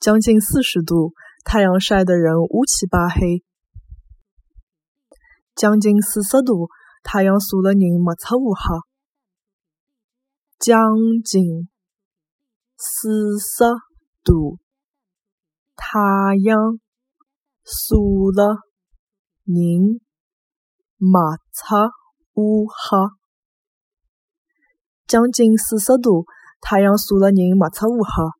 将近四十度，太阳晒得人乌漆八黑。将近四十度，太阳晒得人没出乌黑。将近四十度，太阳晒得人没出乌黑。将近四十度，太阳晒得人没出乌黑。